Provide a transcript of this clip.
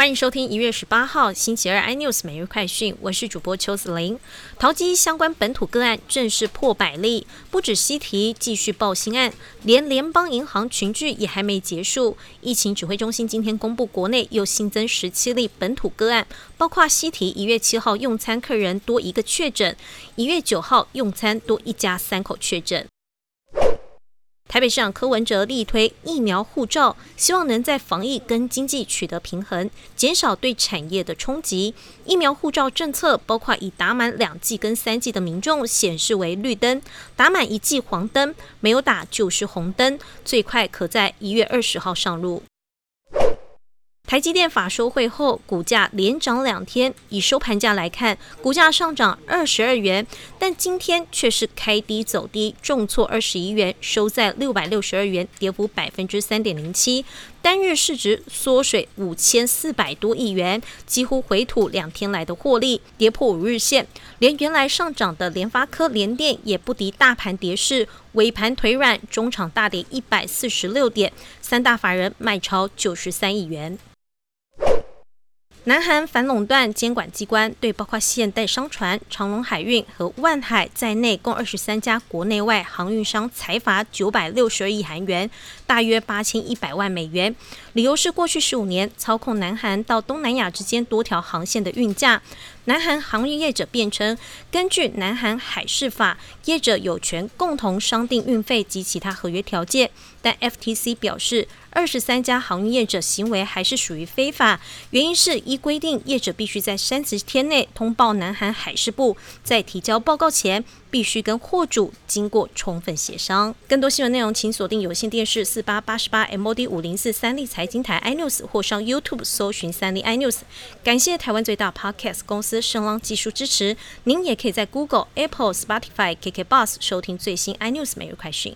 欢迎收听一月十八号星期二 iNews 每日快讯，我是主播邱子玲。淘机相关本土个案正式破百例，不止西提继续报新案，连联邦银行群聚也还没结束。疫情指挥中心今天公布，国内又新增十七例本土个案，包括西提一月七号用餐客人多一个确诊，一月九号用餐多一家三口确诊。台北市长柯文哲力推疫苗护照，希望能在防疫跟经济取得平衡，减少对产业的冲击。疫苗护照政策包括已打满两剂跟三剂的民众显示为绿灯，打满一剂黄灯，没有打就是红灯，最快可在一月二十号上路。台积电法收会后，股价连涨两天。以收盘价来看，股价上涨二十二元，但今天却是开低走低，重挫二十一元，收在六百六十二元，跌幅百分之三点零七。单日市值缩水五千四百多亿元，几乎回吐两天来的获利，跌破五日线。连原来上涨的联发科、联电也不敌大盘跌势，尾盘腿软，中场大跌一百四十六点，三大法人卖超九十三亿元。南韩反垄断监管机关对包括现代商船、长隆海运和万海在内共二十三家国内外航运商财罚九百六十二亿韩元，大约八千一百万美元。理由是过去十五年操控南韩到东南亚之间多条航线的运价。南韩航运业者辩称，根据南韩海事法，业者有权共同商定运费及其他合约条件。但 FTC 表示，二十三家航运业者行为还是属于非法，原因是依规定，业者必须在三十天内通报南韩海事部，在提交报告前，必须跟货主经过充分协商。更多新闻内容，请锁定有线电视四八八十八 MOD 五零四三立财经台 iNews，或上 YouTube 搜寻三立 iNews。感谢台湾最大 Podcast 公司声浪技术支持。您也可以在 Google、Apple、Spotify、KK Bus 收听最新 iNews 每日快讯。